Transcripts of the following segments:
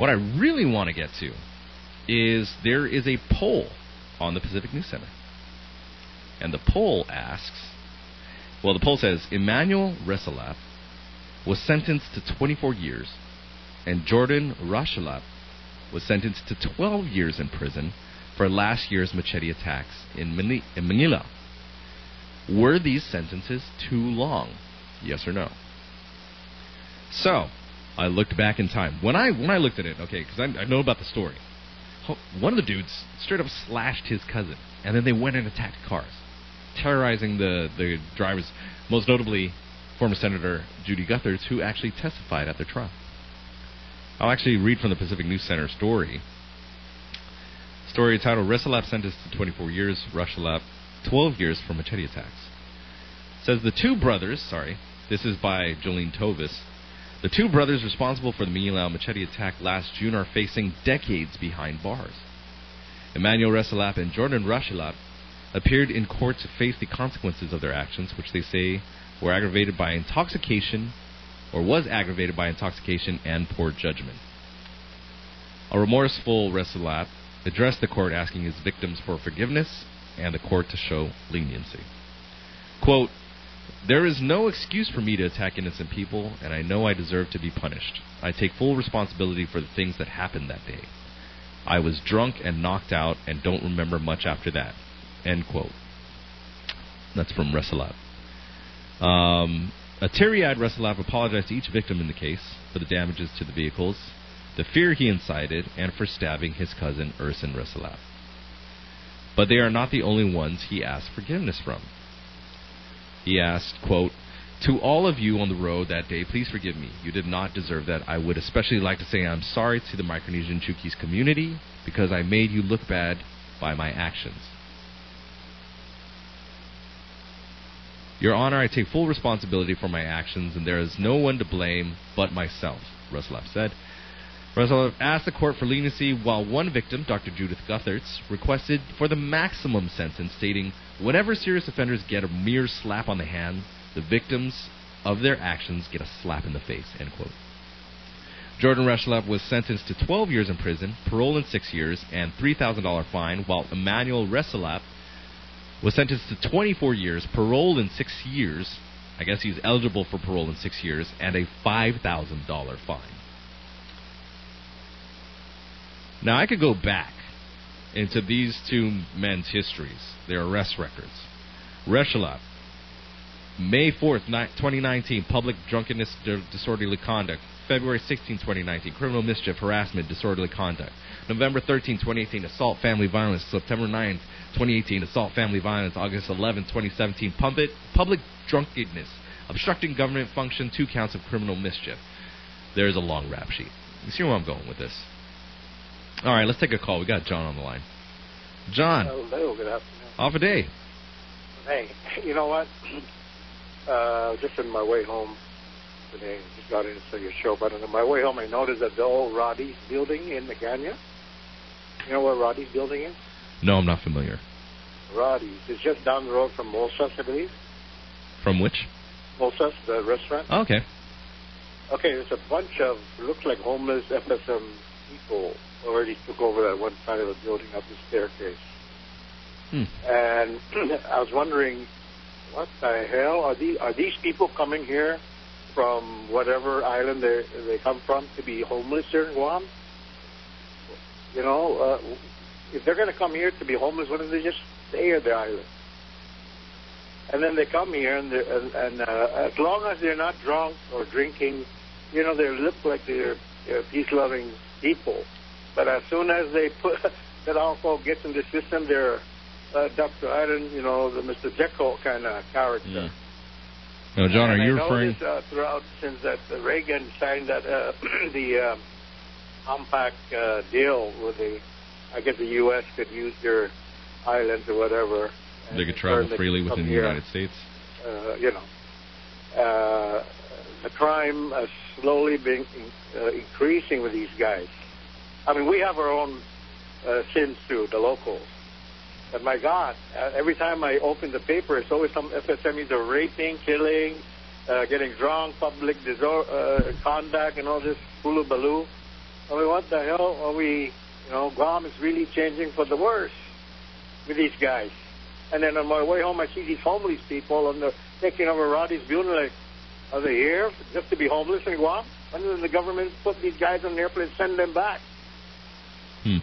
What I really want to get to is there is a poll on the Pacific News Center. And the poll asks well, the poll says Emmanuel Resalat was sentenced to 24 years, and Jordan Rashelap was sentenced to 12 years in prison for last year's machete attacks in Mangilao. Were these sentences too long? Yes or no? So, I looked back in time. When I when I looked at it, okay, because I, I know about the story. One of the dudes straight up slashed his cousin, and then they went and attacked cars, terrorizing the the drivers. Most notably, former Senator Judy Guthertz, who actually testified at their trial. I'll actually read from the Pacific News Center story. Story titled Resalap sentenced to 24 years, Rushalap 12 years for machete attacks. Says the two brothers, sorry, this is by Jolene Toves, the two brothers responsible for the Mangilao machete attack last June are facing decades behind bars. Emmanuel Resalap and Jordan Rashilat appeared in court to face the consequences of their actions, which they say were aggravated by intoxication or was aggravated by intoxication and poor judgment. A remorseful Resalap addressed the court asking his victims for forgiveness and the court to show leniency. Quote, there is no excuse for me to attack innocent people, and I know I deserve to be punished. I take full responsibility for the things that happened that day. I was drunk and knocked out and don't remember much after that. End quote. That's from Resalab. Um, a teary-eyed Resalab apologized to each victim in the case for the damages to the vehicles, the fear he incited, and for stabbing his cousin Urson Resalab. But they are not the only ones he asked forgiveness from. He asked, quote, to all of you on the road that day, please forgive me. You did not deserve that. I would especially like to say I'm sorry to the Micronesian Chuukese community because I made you look bad by my actions. Your Honor, I take full responsibility for my actions, and there is no one to blame but myself, Ruslev said. Ruslev asked the court for leniency, while one victim, Dr. Judith Guthertz, requested for the maximum sentence, stating, Whenever serious offenders get a mere slap on the hand, the victims of their actions get a slap in the face. End quote. Jordan Reshlev was sentenced to 12 years in prison, parole in six years, and $3,000 fine, while Emmanuel Resalap was sentenced to 24 years, parole in six years. I guess he's eligible for parole in six years, and a $5,000 fine. Now, I could go back into these two men's histories, their arrest records. Reshalab, May 4th, 2019, public drunkenness, disorderly conduct. February 16, 2019, criminal mischief, harassment, disorderly conduct. November 13, 2018, assault, family violence. September 9, 2018, assault, family violence. August 11, 2017, public, public drunkenness, obstructing government function, two counts of criminal mischief. There's a long rap sheet. You see where I'm going with this? All right, let's take a call. We got John on the line. John. Hello, good afternoon. Hafa adai. Hey, you know what? Uh, just on my way home today, just got into your show, but on my way home, I noticed that the old Roddy's building in the canyon. You know where Roddy's building is? No, I'm not familiar. Roddy's. It's just down the road from Molsas, I believe. From which? Molsas, the restaurant. Oh, okay. Okay, there's a bunch of, looks like homeless FSM people already took over that one side of the building up the staircase. Hmm. And I was wondering, what the hell are these? Are these people coming here from whatever island they they come from to be homeless here in Guam? You know, uh, if they're going to come here to be homeless, why don't they just stay at the island? And then they come here, and, and, and uh, as long as they're not drunk or drinking, you know, they look like they're, they're peace-loving people. But as soon as they put that alcohol gets in the system, they're uh, Dr. Iron, you know, the Mr. Jekyll kind of character. Yeah. Now, John, and are you I referring? Noticed, uh, throughout since that uh, Reagan signed that uh, the uh, compact uh, deal where the, I guess the U.S. could use their islands or whatever. They could travel freely within the United States. Uh, you know, uh, the crime has slowly been in, uh, increasing with these guys. I mean, we have our own uh, sins too, the locals. But my God, uh, every time I open the paper, it's always some FSMEs are raping, killing, uh, getting drunk, public disor- uh, conduct, and all this hulu baloo. I mean, what the hell are we? You know, Guam is really changing for the worse with these guys. And then on my way home, I see these homeless people, and they're taking over Roddy's building. Like, are they here just to be homeless in Guam? When did the government put these guys on the airplane and send them back? Hmm.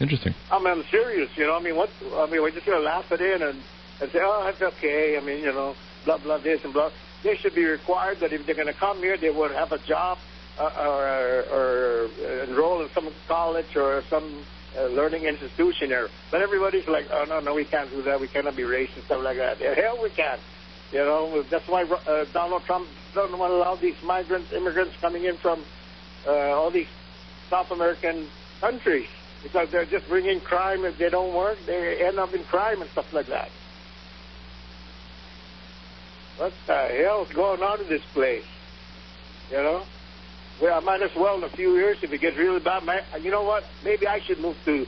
Interesting. I mean, I'm serious. You know, I mean, what? I mean, we're just gonna laugh it in and, and say, oh, that's okay. I mean, you know, blah blah this and blah. They should be required that if they're gonna come here, they would have a job uh, or, or enroll in some college or some uh, learning institution there. But everybody's like, oh no, no, we can't do that. We cannot be racist stuff like that. Yeah, hell, we can. You know, that's why uh, Donald Trump doesn't want to allow these migrants, immigrants coming in from uh, all these South American countries because they're just bringing crime. If they don't work, they end up in crime and stuff like that. What the hell is going on in this place? You know? Well, I might as well in a few years, if it gets really bad, you know what? Maybe I should move to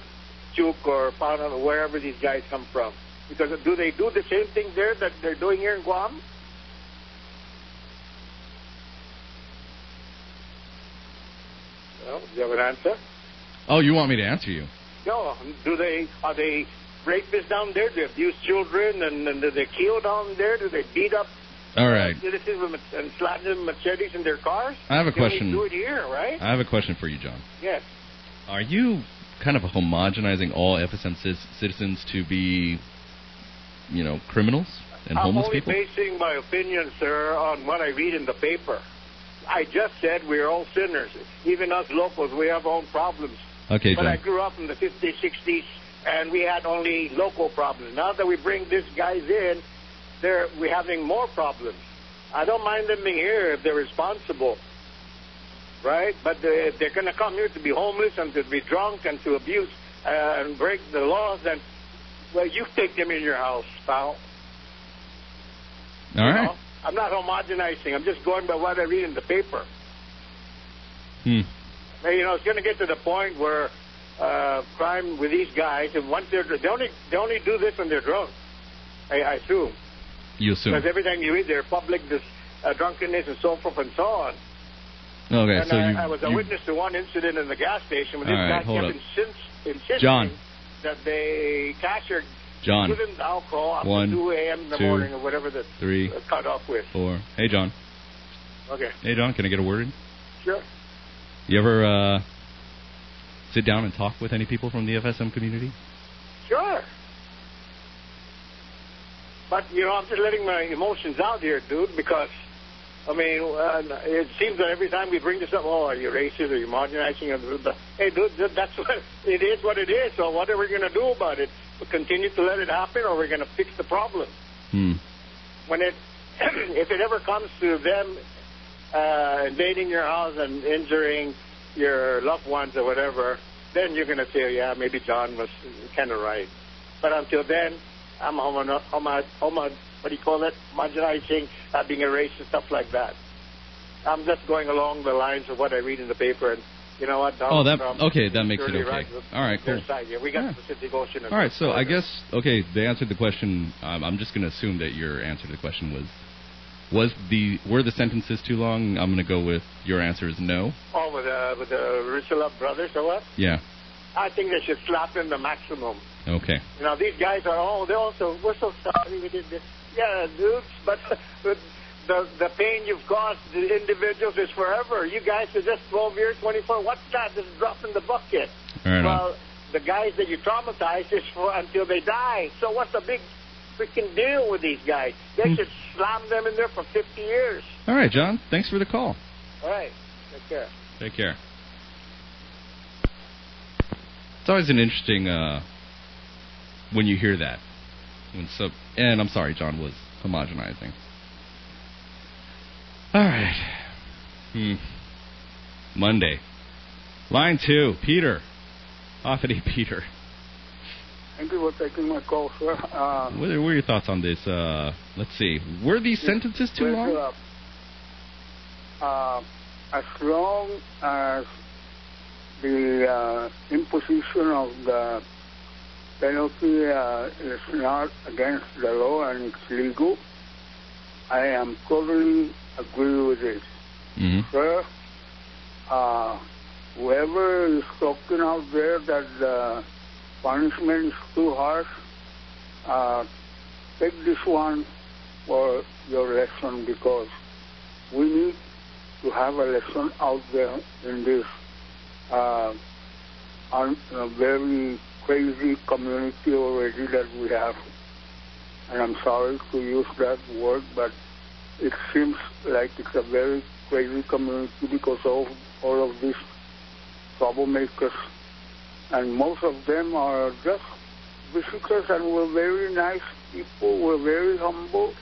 Chuuk or Panan or wherever these guys come from. Because do they do the same thing there that they're doing here in Guam? Well, do you have an answer? Oh, you want me to answer you? No. Do they are they rapists down there? Do they abuse children and, and do they kill down there? Do they beat up All right. citizens and slap them machetes in their cars? I have a question. do it here, right? I have a question for you, John. yes. Are you kind of homogenizing all FSM citizens to be, you know, criminals and I'm homeless people? I'm only basing my opinion, sir, on what I read in the paper. I just said we're all sinners. Even us locals, we have our own problems. Okay, But John. I grew up in the 50s, 60s, and we had only local problems. Now that we bring these guys in, they're, we're having more problems. I don't mind them being here if they're responsible, right? But they, if they're going to come here to be homeless and to be drunk and to abuse uh, and break the laws, then, well, you take them in your house, pal. all You right. know? I'm not homogenizing. I'm just going by what I read in the paper. Hmm. You know, it's going to get to the point where uh, crime with these guys, and once they're they only they only do this when they're drunk. I, I assume You assume. because every time you read their public this uh, drunkenness and so forth and so on. Okay, and so I, you. I was a you- witness to one incident in the gas station when All this right, guy kept insist, insisting John. that they cashier John. give him alcohol up One, to 2 a.m. in the two, morning or whatever the three, cut off with. four. Hey, John. Okay, Hey, John. Can I get a word in? sure. You ever uh, sit down and talk with any people from the FSM community? Sure. But, you know, I'm just letting my emotions out here, dude, because, I mean, uh, it seems that every time we bring this up, oh, are you racist? Are you marginalizing? Hey, dude, that's what, it is what it is. So what are we going to do about it? We continue to let it happen or we're going to fix the problem? Hmm. When it, if it ever comes to them uh, invading your house and injuring your loved ones or whatever, then you're going to say, yeah, maybe John was kind of right. But until then, I'm homo, homo, homo, what do you call it? Marginalizing, uh, being a racist, stuff like that. I'm just going along the lines of what I read in the paper, and you know what? Oh, Donald that Trump okay. That makes it okay. right All right, cool. side. Yeah, we got Yeah. the Pacific Ocean. All right, so I guess okay. They answered the question. Um, I'm just going to assume that your answer to the question was was the were the sentences too long? I'm going to go with your answer is no. Oh, with the with the Rusula brothers or what? Yeah. I think they should slap them the maximum. Okay. You know, these guys are oh, they also we're so sorry we did this. Yeah, dudes, but the the pain you've caused the individuals is forever. You guys are just 12 years, 24. What's that? Just drop in the bucket. All on. well, the guys that you traumatize is for until they die. So what's the big freaking deal with these guys? They Hmm. should slam them in there for 50 years. All right, John. Thanks for the call. All right, take care. Take care. It's always an interesting uh, when you hear that. When so, and I'm sorry, John was homogenizing. All right. Hmm. Monday. Line two, Peter. Offity Peter. Thank you for taking my call, sir. Uh, What are, what are your thoughts on this? Uh, let's see. Were these sentences too long? Uh, as long as the uh, imposition of the penalty uh, is not against the law and it's legal, I am totally agree with it. hmm Sir, uh, whoever is talking out there that the punishment is too harsh, uh, take this one for your lesson because we need to have a lesson out there in this uh, un- uh, very crazy community already that we have. And I'm sorry to use that word, but it seems like it's a very crazy community because of all of these troublemakers. And most of them are just visitors and we're very nice people. We're very humble.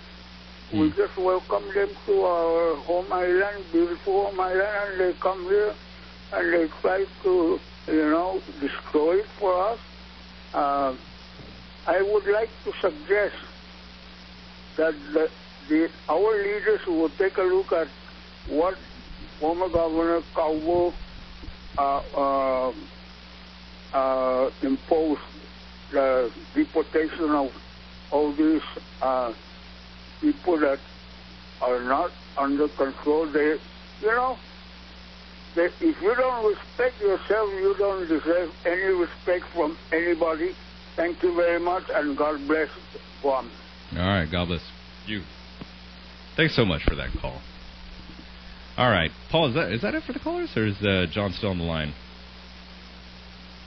We Hmm. just welcome them to our home island, beautiful home island, and they come here and they try to, you know, destroy it for us. Uh, I would like to suggest that the, the, our leaders will take a look at what former Governor Calvo uh, uh, uh, imposed the deportation of all these uh, people that are not under control. They, you know, they, if you don't respect yourself, you don't deserve any respect from anybody. Thank you very much, and God bless Guam. All right, God bless you. Thanks so much for that call. All right, Paul, is that is that it for the callers, or is uh, John still on the line?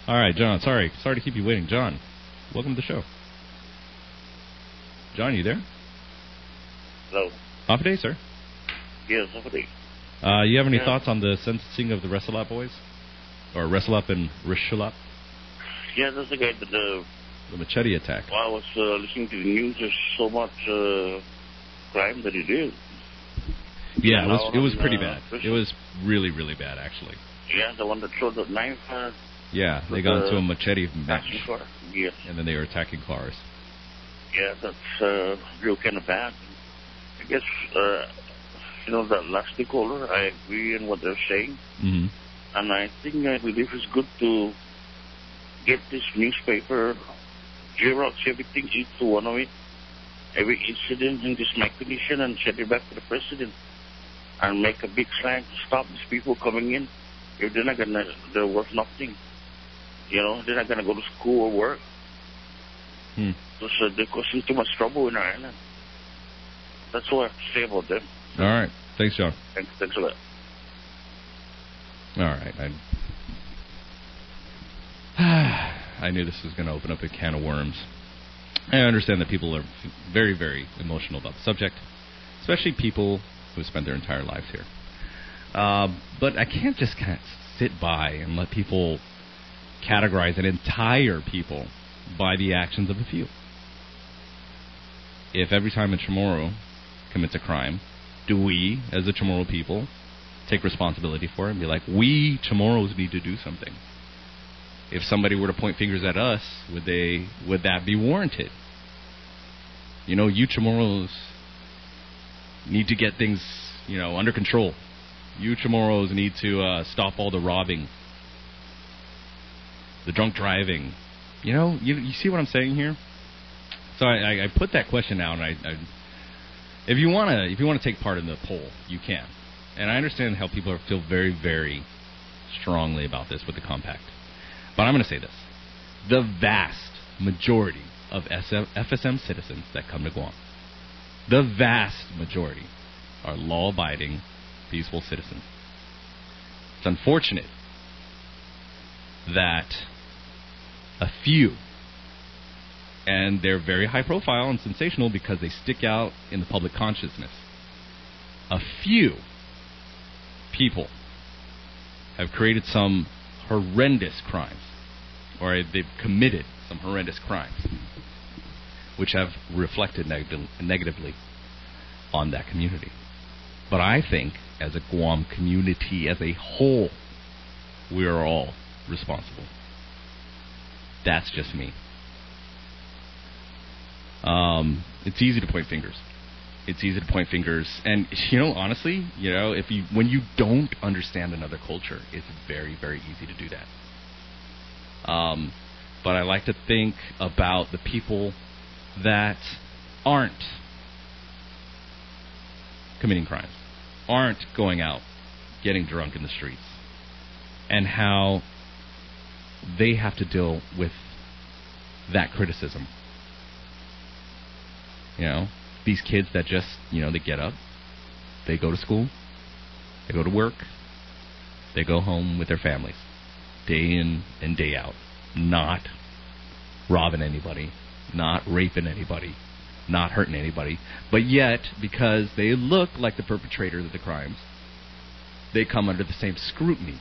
All right, John. Sorry, sorry to keep you waiting. John, welcome to the show. John, you there? Hello. Hafa adai, sir. Yes, somebody. Uh, you have any Yeah. thoughts on the sentencing of the Wrestle Up boys, or Wrestle Up and Rishalap, Yeah, that's the guy that uh, the machete attack? while I was uh, listening to the news. There's so much uh, crime that he did. Yeah, it was it was pretty uh, bad. It was really really bad actually. Yeah, the one that threw the knife uh, Yeah, they got into a machete match. Yes. and then they were attacking cars. Yeah, that's uh, real kind of bad. I guess uh, you know that last caller. I agree in what they're saying, hmm and I think I believe it's good to get this newspaper, Xerox everything into one of it, every incident in this mechanism, and send it back to the president, and make a big sign to stop these people coming in. If they're not gonna, they're worth nothing. You know, they're not gonna go to school or work. Hmm. Because uh, they're causing too much trouble in our island. That's all I have to say about them. All right, thanks, John. Thanks, thanks a lot. All right, I I knew this was going to open up a can of worms. I understand that people are very, very emotional about the subject, especially people who spend their entire lives here. Uh, but I can't just kind of sit by and let people categorize an entire people by the actions of a few. If every time a Chamorro commits a crime, do we, as the Chamorro people, take responsibility for it and be like, we Chamorros need to do something? If somebody were to point fingers at us, would they would that be warranted? You know, you Chamorros need to get things, you know, under control. You Chamorros need to uh, stop all the robbing, the drunk driving. You know, you you see what I'm saying here? So I, I, put that question out, and I, I if you wanna if you wanna take part in the poll, you can. And I understand how people feel very very strongly about this with the compact. But I'm going to say this: the vast majority of SF, FSM citizens that come to Guam, the vast majority, are law-abiding, peaceful citizens. It's unfortunate that a few and they're very high profile and sensational because they stick out in the public consciousness. A few people have created some horrendous crimes, or they've committed some horrendous crimes, which have reflected neg- negatively on that community. But I think, as a Guam community as a whole, we are all responsible. That's just me. Um, it's easy to point fingers. It's easy to point fingers, and you know, honestly, you know, if you when you don't understand another culture, it's very, very easy to do that. Um, but I like to think about the people that aren't committing crimes, aren't going out getting drunk in the streets, and how they have to deal with that criticism. You know, these kids that just, you know, they get up, they go to school, they go to work, they go home with their families, day in and day out, not robbing anybody, not raping anybody, not hurting anybody. But yet, because they look like the perpetrators of the crimes, they come under the same scrutiny.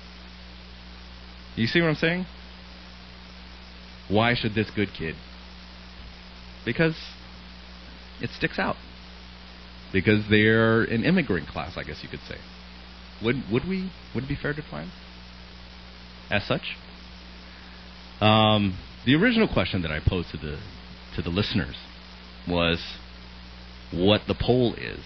You see what I'm saying? Why should this good kid? Because it sticks out. Because they're an immigrant class, I guess you could say. Would would we would it be fair to define as such? Um, the original question that I posed to the to the listeners was what the poll is.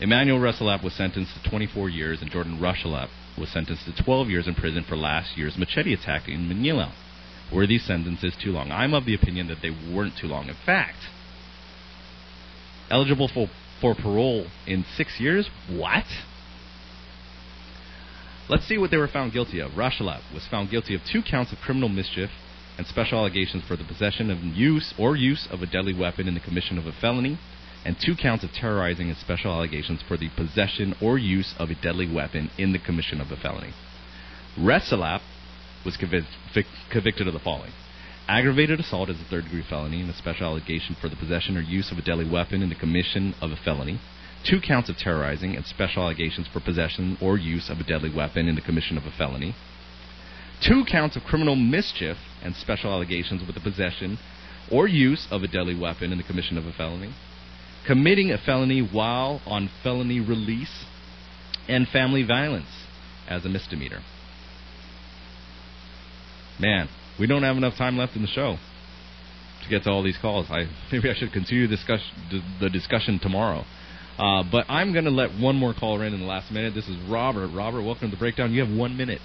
Emmanuel Resaelap was sentenced to 24 years, and Jordan Rushalapp was sentenced to 12 years in prison for last year's machete attack in Mangilao. Were these sentences too long? I'm of the opinion that they weren't too long. In fact, eligible for, for parole in six years? What? Let's see what they were found guilty of. Rushalapp was found guilty of two counts of criminal mischief and special allegations for the possession of use or use of a deadly weapon in the commission of a felony, and two counts of terrorizing and special allegations for the possession or use of a deadly weapon in the commission of a felony. Resaelap was convic- convicted of the following. Aggravated assault is a third degree felony and a special allegation for the possession or use of a deadly weapon in the commission of a felony, two counts of terrorizing and special allegations for possession or use of a deadly weapon in the commission of a felony, two counts of criminal mischief and special allegations with the possession or use of a deadly weapon in the commission of a felony, committing a felony while on felony release, and family violence as a misdemeanor. Man, we don't have enough time left in the show to get to all these calls. I maybe I should continue discuss, the discussion tomorrow. Uh, but I'm going to let one more caller in in the last minute. This is Robert. Robert, welcome to the breakdown. You have one minute.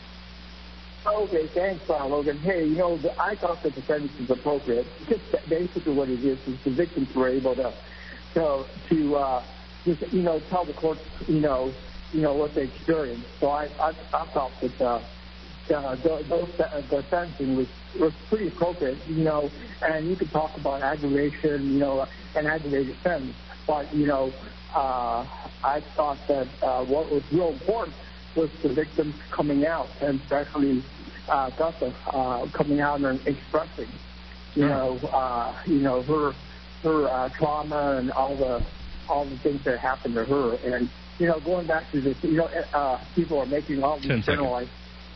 Okay, thanks, uh, Logan. Hey, you know, the, I thought that the sentence is appropriate. Just basically what it is is the victims were able to, to, to uh, just, you know, tell the court, you know, you know what they experienced. So I, I, I thought that uh, uh, those, uh, the sentencing was was pretty appropriate, you know. And you could talk about aggravation, you know, an aggravated sentence, but you know, uh, I thought that uh, what was real important was the victims coming out, and especially uh, Gutha uh, coming out and expressing, you know, uh, you know her her uh, trauma and all the all the things that happened to her, and you know, going back to this, you know, uh, people are making all these generalized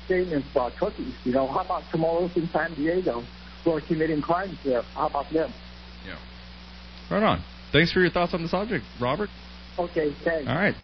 statements about Chuukese. You know, how about Chamorros in San Diego who are committing crimes there? How about them? Yeah. Right on. Thanks for your thoughts on the subject, Robert. Okay, thanks. All right.